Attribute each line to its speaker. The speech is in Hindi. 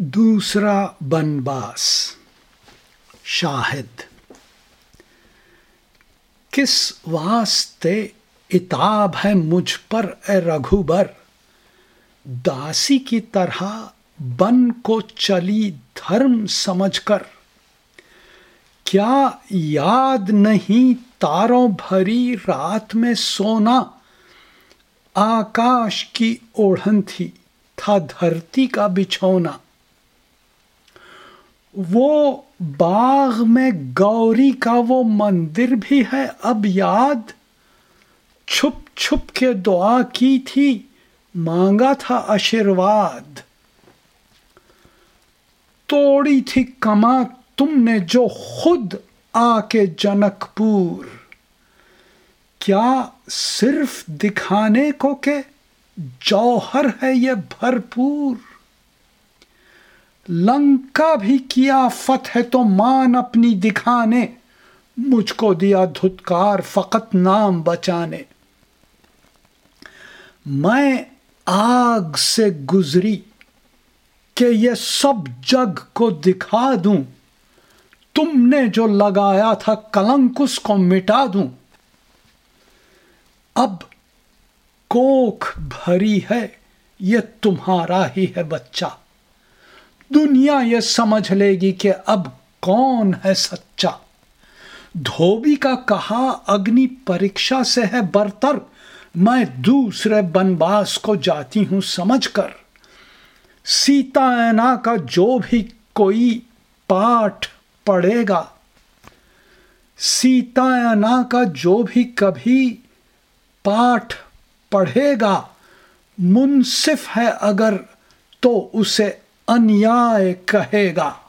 Speaker 1: दूसरा बनबास, शाहिद। किस वास्ते इताब है मुझ पर, ए रघुबर? दासी की तरह बन को चली धर्म समझकर। क्या याद नहीं तारों भरी रात में सोना? आकाश की ओढ़न थी, था धरती का बिछौना। वो बाग में गौरी का वो मंदिर भी है, अब याद? छुप छुप के दुआ की थी, मांगा था आशीर्वाद। तोड़ी थी कमा तुमने जो खुद आके जनकपुर। क्या सिर्फ़ दिखाने को के जौहर है ये भरपूर? लंका भी किया फतह तो मान अपनी दिखाने। मुझको दिया धुतकार फकत नाम बचाने। मैं आग से गुजरी कि ये सब जग को दिखा दूँ। तुमने जो लगाया था कलंक उसको मिटा दूँ। अब कोख भरी है, ये तुम्हारा ही है बच्चा। दुनिया ये समझ लेगी कि अब कौन है सच्चा। धोबी का कहा, अग्नि परीक्षा से है बरतर, मैं दूसरे बनबास को जाती हूँ समझकर। सीतायना का जो भी कोई पाठ पढ़ेगा सीतायना का जो भी कभी पाठ पढ़ेगा, मुनसिफ है अगर तो उसे अन्याय कहेगा।